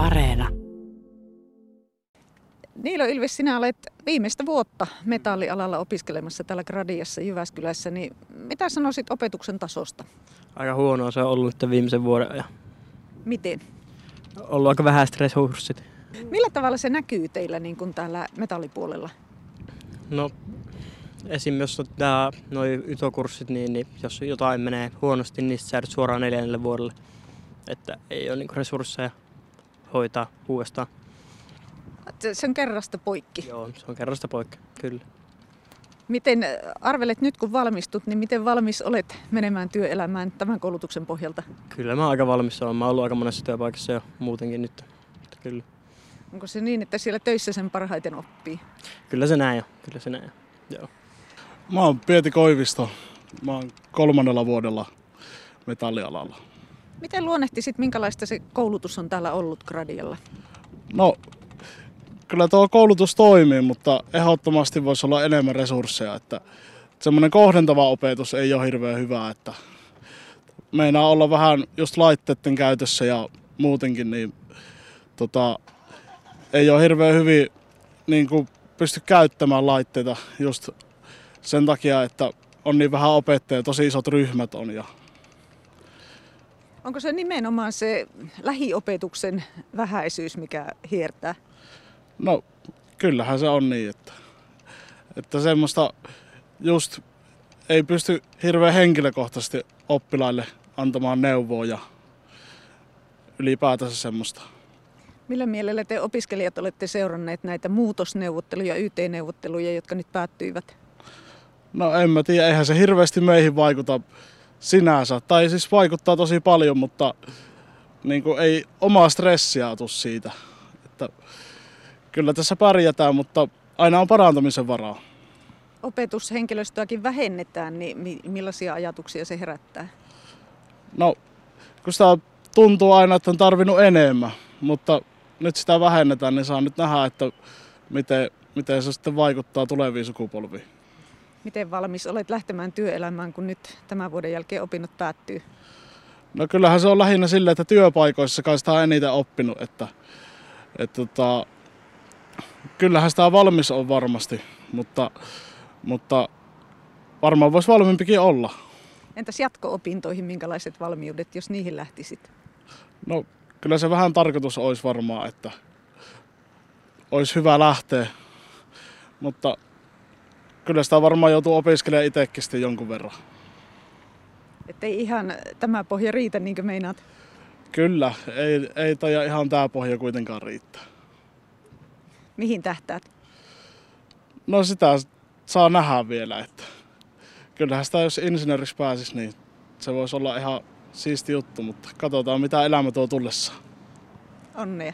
Areena. Niilo Ilves, sinä olet viimeistä vuotta metallialalla opiskelemassa täällä Gradiassa Jyväskylässä, niin mitä sanoisit opetuksen tasosta? Aika huonoa se on ollut nyt viimeisen vuoden ajan. Miten? Ollut aika vähäiset resurssit. Millä tavalla se näkyy teillä niin kuin täällä metallipuolella? No esim. jos on tää noi ytokurssit, niin, niin jos jotain menee huonosti, niin säädät suoraan neljännelle vuodelle. Että ei ole niinku resursseja hoitaa uudestaan. Se se on kerrasta poikki. Joo, se on kerrasta poikki, kyllä. Miten arvelet nyt kun valmistut, niin miten valmis olet menemään työelämään tämän koulutuksen pohjalta? Kyllä mä oon aika valmis olen. Mä oon ollut aika monessa työpaikassa jo muutenkin nyt. Että kyllä. Onko se niin, että siellä töissä sen parhaiten oppii? Kyllä se näin on. Kyllä se näin on. Joo. Mä oon Pieti Koivisto. Mä oon kolmannella vuodella metallialalla. Miten luonnehtisit, minkälaista se koulutus on täällä ollut Gradialla? No, kyllä tuo koulutus toimii, mutta ehdottomasti voisi olla enemmän resursseja. Että semmoinen kohdentava opetus ei ole hirveän hyvä, että meinaa olla vähän just laitteiden käytössä ja muutenkin, niin tota, ei ole hirveän hyvin niin kuin pysty käyttämään laitteita just sen takia, että on niin vähän opettajia, tosi isot ryhmät on ja Onko se nimenomaan se lähiopetuksen vähäisyys, mikä hiertää? No, kyllähän se on niin, että, että semmoista just ei pysty hirveän henkilökohtaisesti oppilaille antamaan neuvoa ja ylipäätänsä semmoista. Millä mielellä te opiskelijat olette seuranneet näitä muutosneuvotteluja, YT-neuvotteluja, jotka nyt päättyivät? No en mä tiedä, eihän se hirveästi meihin vaikuta sinänsä. Tai siis vaikuttaa tosi paljon, mutta niin kuin ei omaa stressiä tuu siitä. Että kyllä tässä pärjätään, mutta aina on parantamisen varaa. Opetushenkilöstöäkin vähennetään, niin mi- millaisia ajatuksia se herättää? No, kun sitä tuntuu aina, että on tarvinnut enemmän, mutta nyt sitä vähennetään, niin saa nyt nähdä, että miten, miten se sitten vaikuttaa tuleviin sukupolviin. Miten valmis olet lähtemään työelämään, kun nyt tämän vuoden jälkeen opinnot päättyy? No kyllähän se on lähinnä silleen, että työpaikoissa kai sitä on eniten oppinut, että, että tota, kyllähän sitä valmis on varmasti, mutta, mutta varmaan voisi valmiimpikin olla. Entäs jatko-opintoihin, minkälaiset valmiudet, jos niihin lähtisit? No kyllä se vähän tarkoitus olisi varmaan, että olisi hyvä lähteä, mutta kyllä sitä varmaan joutuu opiskelemaan itsekin sitten jonkun verran. Että ei ihan tämä pohja riitä, niin kuin meinaat. Kyllä, ei, ei taida ihan tämä pohja kuitenkaan riittää. Mihin tähtäät? No sitä saa nähdä vielä, että kyllähän sitä jos insinööriksi pääsisi, niin se voisi olla ihan siisti juttu, mutta katsotaan mitä elämä tuo tullessa. Onnea.